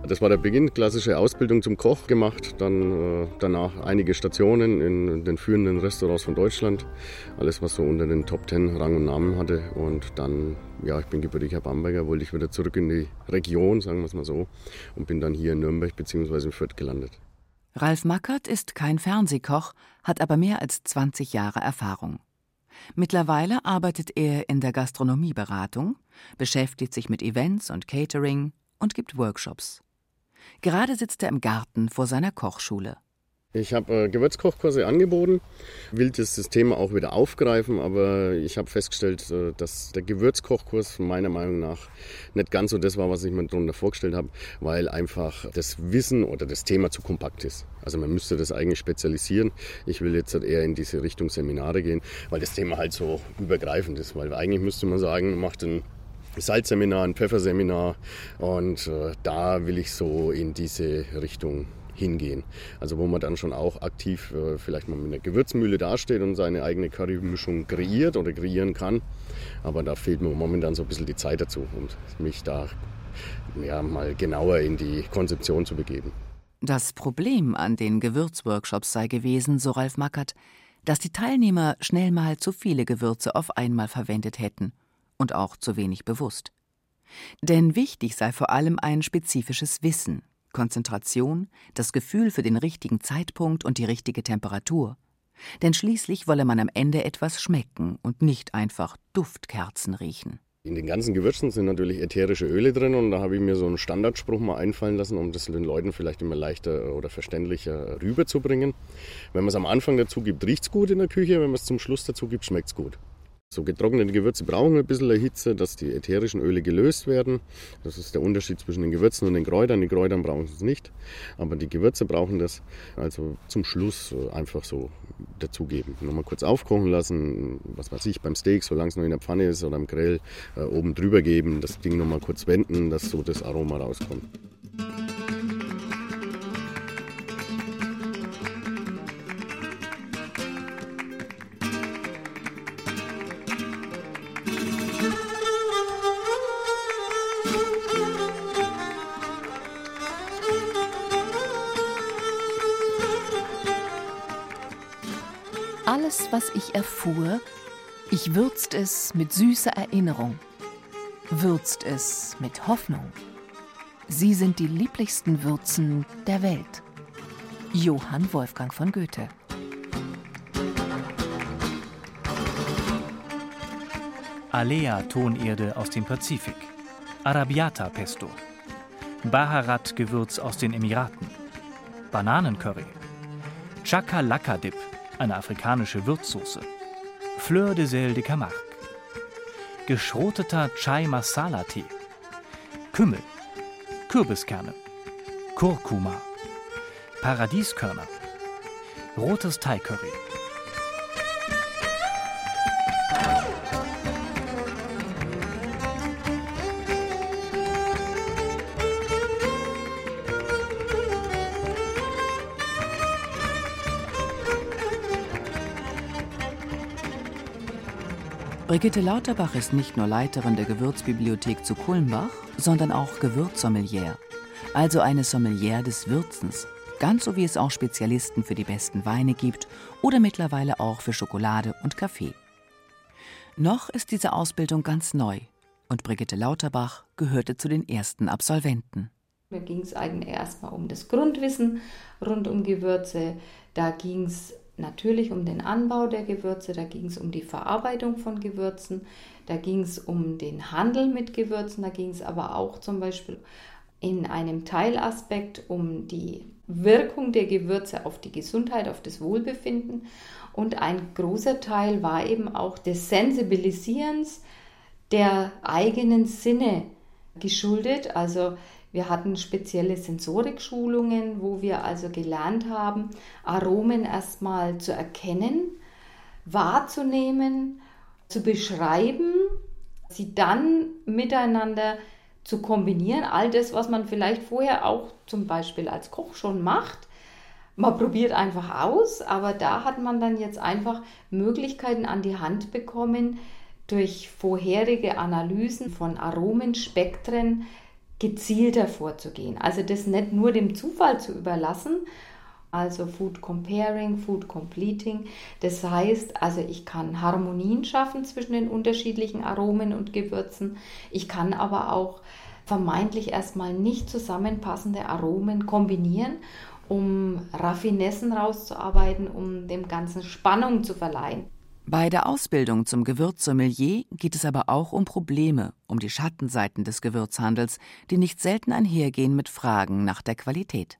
Das war der Beginn, klassische Ausbildung zum Koch gemacht, dann äh, danach einige Stationen in den führenden Restaurants von Deutschland, alles was so unter den Top Ten Rang und Namen hatte und dann, ja, ich bin gebürtiger Bamberger, wollte ich wieder zurück in die Region, sagen wir es mal so, und bin dann hier in Nürnberg bzw. in Fürth gelandet. Ralf Mackert ist kein Fernsehkoch, hat aber mehr als 20 Jahre Erfahrung. Mittlerweile arbeitet er in der Gastronomieberatung, beschäftigt sich mit Events und Catering und gibt Workshops. Gerade sitzt er im Garten vor seiner Kochschule. Ich habe äh, Gewürzkochkurse angeboten, will das, Thema auch wieder aufgreifen, aber ich habe festgestellt, äh, dass der Gewürzkochkurs meiner Meinung nach nicht ganz so das war, was ich mir darunter vorgestellt habe, weil einfach das Wissen oder das Thema zu kompakt ist. Also man müsste das eigentlich spezialisieren. Ich will jetzt halt eher in diese Richtung Seminare gehen, weil das Thema halt so übergreifend ist, weil eigentlich müsste man sagen, man macht ein Salzseminar, ein Pfefferseminar und äh, da will ich so in diese Richtung hingehen. Also wo man dann schon auch aktiv äh, vielleicht mal mit einer Gewürzmühle dasteht und seine eigene Currymischung kreiert oder kreieren kann. Aber da fehlt mir momentan so ein bisschen die Zeit dazu, um mich da ja, mal genauer in die Konzeption zu begeben. Das Problem an den Gewürzworkshops sei gewesen, so Ralf Mackert, dass die Teilnehmer schnell mal zu viele Gewürze auf einmal verwendet hätten und auch zu wenig bewusst. Denn wichtig sei vor allem ein spezifisches Wissen, Konzentration, das Gefühl für den richtigen Zeitpunkt und die richtige Temperatur. Denn schließlich wolle man am Ende etwas schmecken und nicht einfach Duftkerzen riechen. In den ganzen Gewürzen sind natürlich ätherische Öle drin und da habe ich mir so einen Standardspruch mal einfallen lassen, um das den Leuten vielleicht immer leichter oder verständlicher rüberzubringen. Wenn man es am Anfang dazu gibt, riecht es gut in der Küche, wenn man es zum Schluss dazu gibt, schmeckt es gut. So getrocknete Gewürze brauchen ein bisschen Hitze, dass die ätherischen Öle gelöst werden. Das ist der Unterschied zwischen den Gewürzen und den Kräutern. Die Kräutern brauchen es nicht, aber die Gewürze brauchen das. Also zum Schluss einfach so dazugeben. Nochmal kurz aufkochen lassen, was weiß ich, beim Steak, solange es noch in der Pfanne ist oder am Grill, äh, oben drüber geben, das Ding nochmal kurz wenden, dass so das Aroma rauskommt. Erfuhr, ich würzt es mit süßer Erinnerung, würzt es mit Hoffnung. Sie sind die lieblichsten Würzen der Welt. Johann Wolfgang von Goethe. Alea Tonerde aus dem Pazifik, Arabiata Pesto, Baharat Gewürz aus den Emiraten, Bananencurry, Chakalaka Dip eine afrikanische Würzsoße, Fleur de Sel de Camargue, geschroteter Chai Masala Tee, Kümmel, Kürbiskerne, Kurkuma, Paradieskörner, rotes Thai Curry. Brigitte Lauterbach ist nicht nur Leiterin der Gewürzbibliothek zu Kulmbach, sondern auch Gewürzsommelier, also eine Sommelier des Würzens, ganz so wie es auch Spezialisten für die besten Weine gibt oder mittlerweile auch für Schokolade und Kaffee. Noch ist diese Ausbildung ganz neu und Brigitte Lauterbach gehörte zu den ersten Absolventen. Da ging es eigentlich erstmal um das Grundwissen rund um Gewürze. Da ging es natürlich um den Anbau der Gewürze, da ging es um die Verarbeitung von Gewürzen, da ging es um den Handel mit Gewürzen, da ging es aber auch zum Beispiel in einem Teilaspekt um die Wirkung der Gewürze auf die Gesundheit, auf das Wohlbefinden. Und ein großer Teil war eben auch des Sensibilisierens der eigenen Sinne geschuldet. Also wir hatten spezielle Sensorikschulungen, wo wir also gelernt haben, Aromen erstmal zu erkennen, wahrzunehmen, zu beschreiben, sie dann miteinander zu kombinieren. All das, was man vielleicht vorher auch zum Beispiel als Koch schon macht. Man probiert einfach aus, aber da hat man dann jetzt einfach Möglichkeiten an die Hand bekommen, durch vorherige Analysen von Aromenspektren gezielter vorzugehen. Also das nicht nur dem Zufall zu überlassen, also Food Comparing, Food Completing. Das heißt, also ich kann Harmonien schaffen zwischen den unterschiedlichen Aromen und Gewürzen. Ich kann aber auch vermeintlich erstmal nicht zusammenpassende Aromen kombinieren, um Raffinessen rauszuarbeiten, um dem Ganzen Spannung zu verleihen. Bei der Ausbildung zum Gewürzsommelier geht es aber auch um Probleme, um die Schattenseiten des Gewürzhandels, die nicht selten einhergehen mit Fragen nach der Qualität.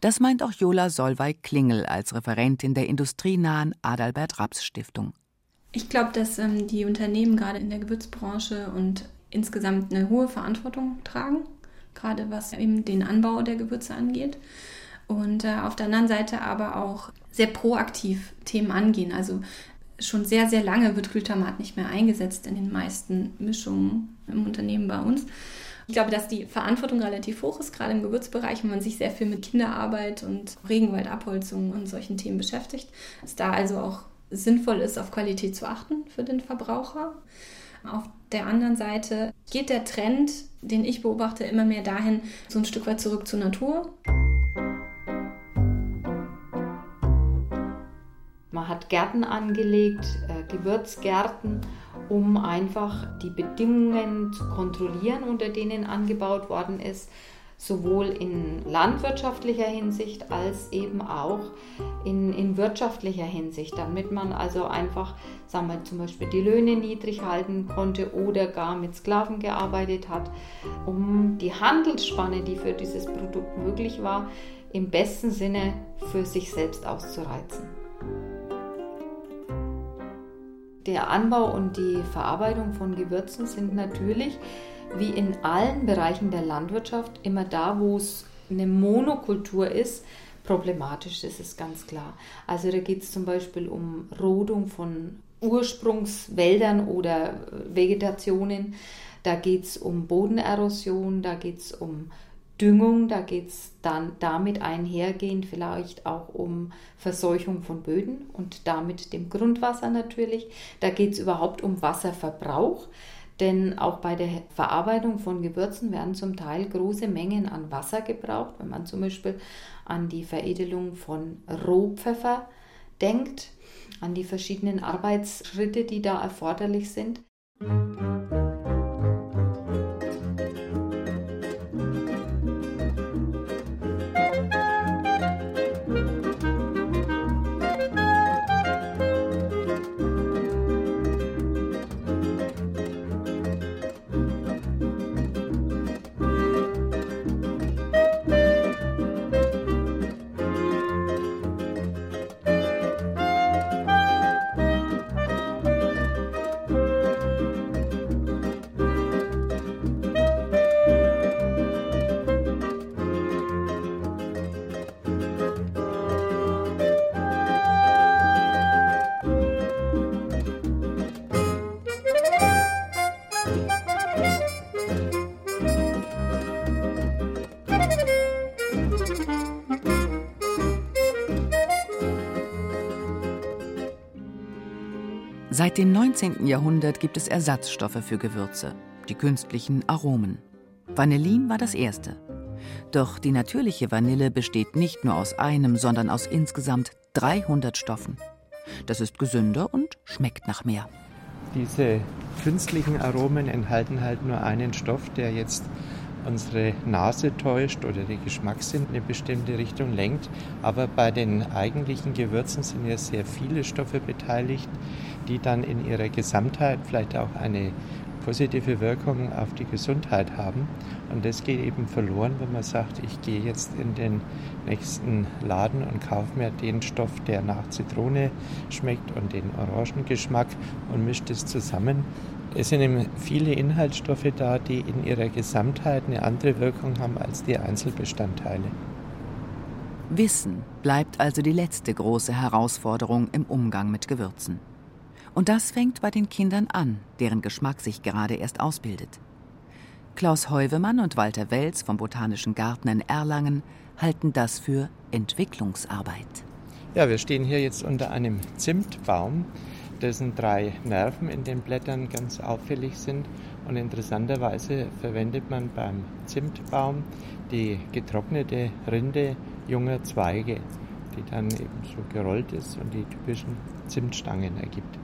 Das meint auch Jola Solveig-Klingel als Referentin der industrienahen Adalbert Raps Stiftung. Ich glaube, dass ähm, die Unternehmen gerade in der Gewürzbranche und insgesamt eine hohe Verantwortung tragen, gerade was eben den Anbau der Gewürze angeht. Und äh, auf der anderen Seite aber auch sehr proaktiv Themen angehen. Also schon sehr, sehr lange wird Glutamat nicht mehr eingesetzt in den meisten Mischungen im Unternehmen bei uns. Ich glaube, dass die Verantwortung relativ hoch ist, gerade im Gewürzbereich, wenn man sich sehr viel mit Kinderarbeit und Regenwaldabholzung und solchen Themen beschäftigt. Dass da also auch sinnvoll ist, auf Qualität zu achten für den Verbraucher. Auf der anderen Seite geht der Trend, den ich beobachte, immer mehr dahin, so ein Stück weit zurück zur Natur. Man hat Gärten angelegt, äh, Gewürzgärten um einfach die Bedingungen zu kontrollieren, unter denen angebaut worden ist, sowohl in landwirtschaftlicher Hinsicht als eben auch in, in wirtschaftlicher Hinsicht, damit man also einfach, sagen wir zum Beispiel die Löhne niedrig halten konnte oder gar mit Sklaven gearbeitet hat, um die Handelsspanne, die für dieses Produkt möglich war, im besten Sinne für sich selbst auszureizen. Der Anbau und die Verarbeitung von Gewürzen sind natürlich wie in allen Bereichen der Landwirtschaft immer da, wo es eine Monokultur ist, problematisch, das ist ganz klar. Also da geht es zum Beispiel um Rodung von Ursprungswäldern oder Vegetationen, da geht es um Bodenerosion, da geht es um Düngung, da geht es dann damit einhergehend vielleicht auch um Verseuchung von Böden und damit dem Grundwasser natürlich. Da geht es überhaupt um Wasserverbrauch, denn auch bei der Verarbeitung von Gewürzen werden zum Teil große Mengen an Wasser gebraucht. Wenn man zum Beispiel an die Veredelung von Rohpfeffer denkt, an die verschiedenen Arbeitsschritte, die da erforderlich sind. Seit dem 19. Jahrhundert gibt es Ersatzstoffe für Gewürze, die künstlichen Aromen. Vanillin war das erste. Doch die natürliche Vanille besteht nicht nur aus einem, sondern aus insgesamt 300 Stoffen. Das ist gesünder und schmeckt nach mehr. Diese künstlichen Aromen enthalten halt nur einen Stoff, der jetzt unsere Nase täuscht oder die Geschmackssinn in eine bestimmte Richtung lenkt. Aber bei den eigentlichen Gewürzen sind ja sehr viele Stoffe beteiligt, die dann in ihrer Gesamtheit vielleicht auch eine positive Wirkung auf die Gesundheit haben. Und das geht eben verloren, wenn man sagt, ich gehe jetzt in den nächsten Laden und kaufe mir den Stoff, der nach Zitrone schmeckt und den Orangengeschmack und mische das zusammen. Es sind eben viele Inhaltsstoffe da, die in ihrer Gesamtheit eine andere Wirkung haben als die Einzelbestandteile. Wissen bleibt also die letzte große Herausforderung im Umgang mit Gewürzen. Und das fängt bei den Kindern an, deren Geschmack sich gerade erst ausbildet. Klaus Heuvemann und Walter Welz vom Botanischen Garten in Erlangen halten das für Entwicklungsarbeit. Ja, wir stehen hier jetzt unter einem Zimtbaum, dessen drei Nerven in den Blättern ganz auffällig sind. Und interessanterweise verwendet man beim Zimtbaum die getrocknete Rinde junger Zweige, die dann eben so gerollt ist und die typischen Zimtstangen ergibt.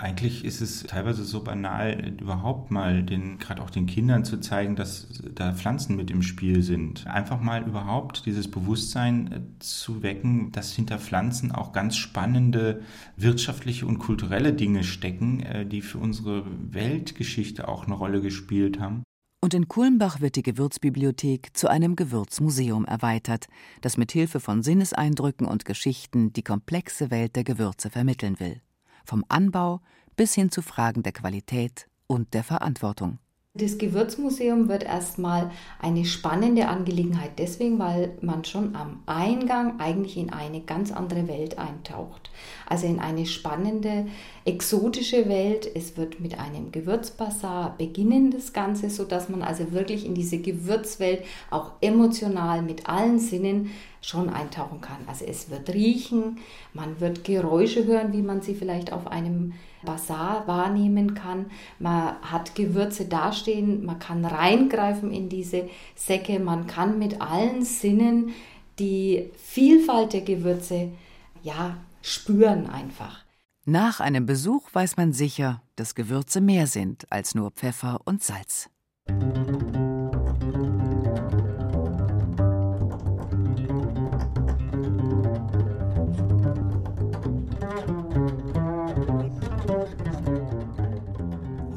Eigentlich ist es teilweise so banal, überhaupt mal den, gerade auch den Kindern zu zeigen, dass da Pflanzen mit im Spiel sind. Einfach mal überhaupt dieses Bewusstsein äh, zu wecken, dass hinter Pflanzen auch ganz spannende wirtschaftliche und kulturelle Dinge stecken, äh, die für unsere Weltgeschichte auch eine Rolle gespielt haben. Und in Kulmbach wird die Gewürzbibliothek zu einem Gewürzmuseum erweitert, das mit Hilfe von Sinneseindrücken und Geschichten die komplexe Welt der Gewürze vermitteln will vom Anbau bis hin zu Fragen der Qualität und der Verantwortung. Das Gewürzmuseum wird erstmal eine spannende Angelegenheit deswegen, weil man schon am Eingang eigentlich in eine ganz andere Welt eintaucht. Also in eine spannende, exotische Welt. Es wird mit einem Gewürzbasar beginnen, das Ganze, sodass man also wirklich in diese Gewürzwelt auch emotional mit allen Sinnen schon eintauchen kann. Also es wird riechen, man wird Geräusche hören, wie man sie vielleicht auf einem Bazar wahrnehmen kann. Man hat Gewürze dastehen, man kann reingreifen in diese Säcke, man kann mit allen Sinnen die Vielfalt der Gewürze ja spüren einfach. Nach einem Besuch weiß man sicher, dass Gewürze mehr sind als nur Pfeffer und Salz.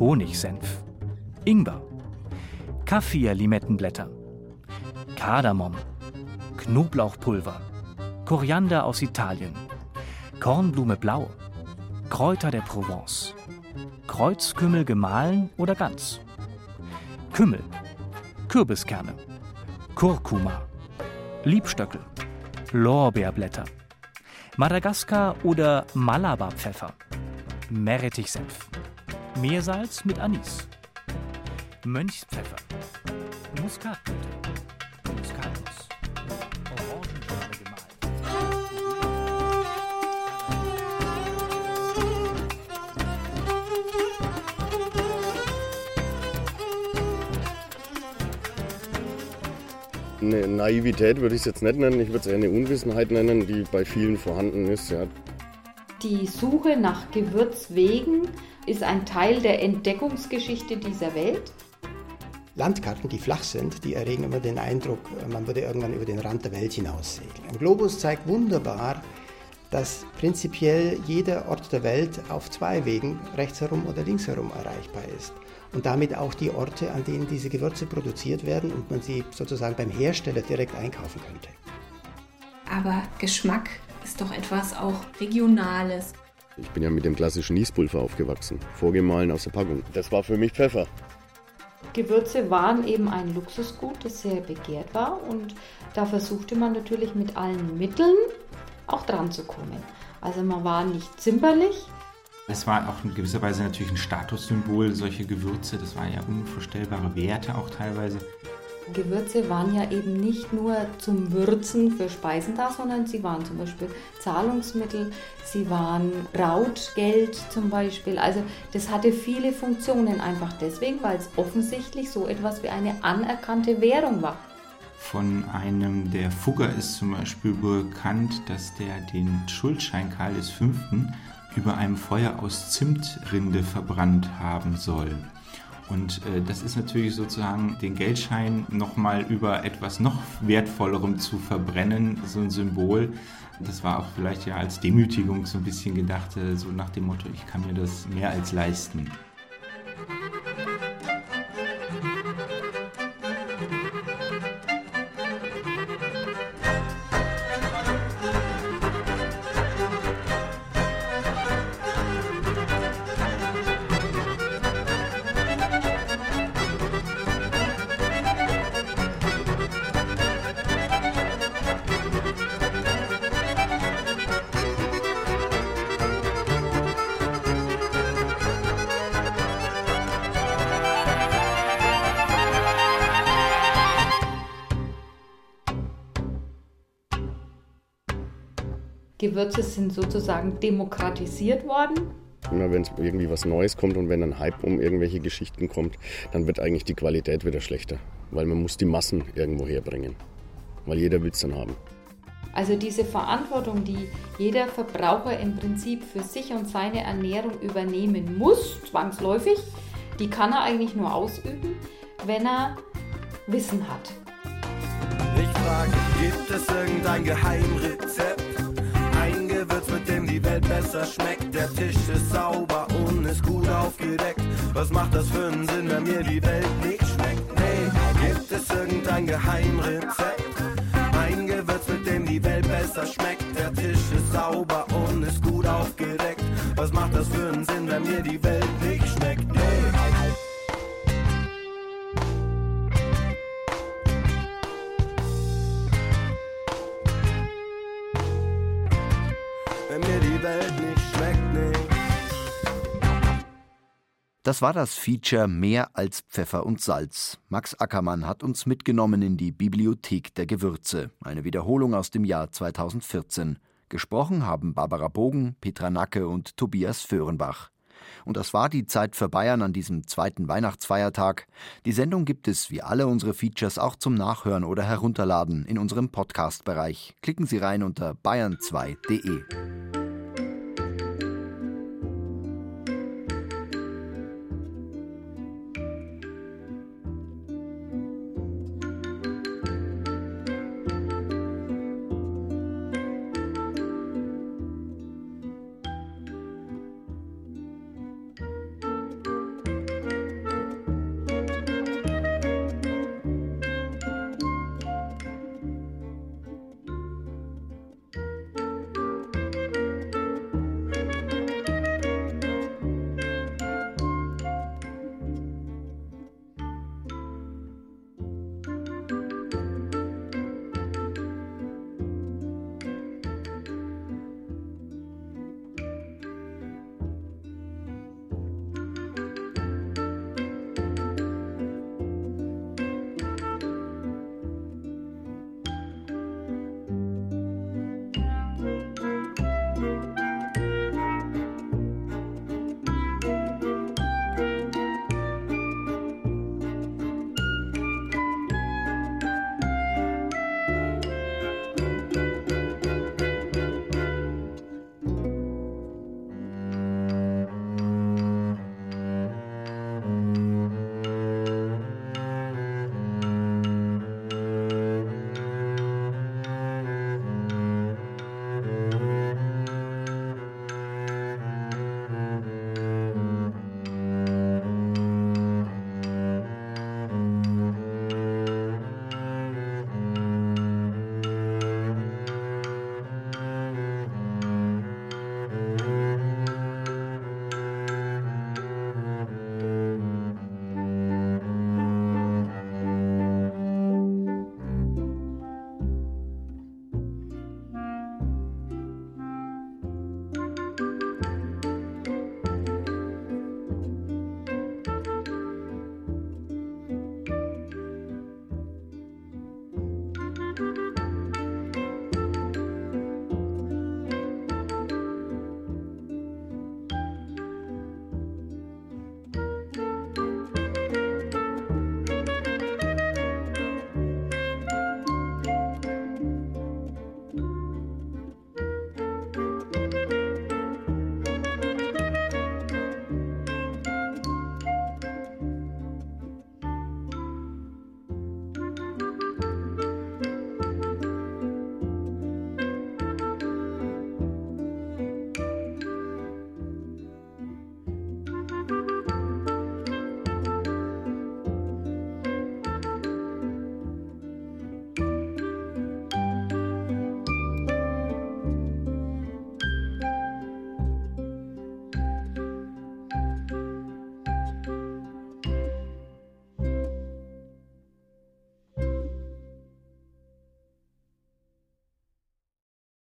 Honigsenf, Ingwer, Kaffir-Limettenblätter, Kardamom, Knoblauchpulver, Koriander aus Italien, Kornblume blau, Kräuter der Provence, Kreuzkümmel gemahlen oder ganz, Kümmel, Kürbiskerne, Kurkuma, Liebstöckel, Lorbeerblätter, Madagaskar oder Malabarpfeffer, Meerrettichsenf. Meersalz mit Anis, Mönchspfeffer, Muskatblüte, Muskatnuss, Orangenschale gemahlen. Eine Naivität würde ich es jetzt nicht nennen, ich würde es eher eine Unwissenheit nennen, die bei vielen vorhanden ist. Ja. Die Suche nach Gewürzwegen ist ein Teil der Entdeckungsgeschichte dieser Welt. Landkarten, die flach sind, die erregen immer den Eindruck, man würde irgendwann über den Rand der Welt hinaus segeln. Ein Globus zeigt wunderbar, dass prinzipiell jeder Ort der Welt auf zwei Wegen, rechts herum oder links herum, erreichbar ist. Und damit auch die Orte, an denen diese Gewürze produziert werden und man sie sozusagen beim Hersteller direkt einkaufen könnte. Aber Geschmack ist doch etwas auch Regionales. Ich bin ja mit dem klassischen Niespulver aufgewachsen, vorgemahlen aus der Packung. Das war für mich Pfeffer. Gewürze waren eben ein Luxusgut, das sehr begehrt war und da versuchte man natürlich mit allen Mitteln auch dran zu kommen. Also man war nicht zimperlich. Es war auch in gewisser Weise natürlich ein Statussymbol, solche Gewürze. Das waren ja unvorstellbare Werte auch teilweise. Gewürze waren ja eben nicht nur zum Würzen für Speisen da, sondern sie waren zum Beispiel Zahlungsmittel, sie waren Brautgeld zum Beispiel. Also das hatte viele Funktionen einfach deswegen, weil es offensichtlich so etwas wie eine anerkannte Währung war. Von einem der Fugger ist zum Beispiel bekannt, dass der den Schuldschein Karl V. über einem Feuer aus Zimtrinde verbrannt haben soll. Und äh, das ist natürlich sozusagen den Geldschein nochmal über etwas noch Wertvollerem zu verbrennen, so ein Symbol. Das war auch vielleicht ja als Demütigung so ein bisschen gedacht, äh, so nach dem Motto, ich kann mir das mehr als leisten. Gewürze sind sozusagen demokratisiert worden. Immer wenn es irgendwie was Neues kommt und wenn ein Hype um irgendwelche Geschichten kommt, dann wird eigentlich die Qualität wieder schlechter, weil man muss die Massen irgendwo herbringen, weil jeder will es dann haben. Also diese Verantwortung, die jeder Verbraucher im Prinzip für sich und seine Ernährung übernehmen muss, zwangsläufig, die kann er eigentlich nur ausüben, wenn er Wissen hat. Ich frage, gibt es irgendein Geheimrezept? Die Welt besser schmeckt. Der Tisch ist sauber und ist gut aufgedeckt. Was macht das für einen Sinn, wenn mir die Welt nicht schmeckt? Nee, gibt es irgendein Geheimrezept? Ein Gewürz, mit dem die Welt besser schmeckt. Der Tisch ist sauber und ist gut aufgedeckt. Was macht das für einen Sinn, wenn mir die Welt nicht Das war das Feature Mehr als Pfeffer und Salz. Max Ackermann hat uns mitgenommen in die Bibliothek der Gewürze, eine Wiederholung aus dem Jahr 2014. Gesprochen haben Barbara Bogen, Petra Nacke und Tobias Föhrenbach. Und das war die Zeit für Bayern an diesem zweiten Weihnachtsfeiertag. Die Sendung gibt es wie alle unsere Features auch zum Nachhören oder Herunterladen in unserem Podcast-Bereich. Klicken Sie rein unter bayern2.de.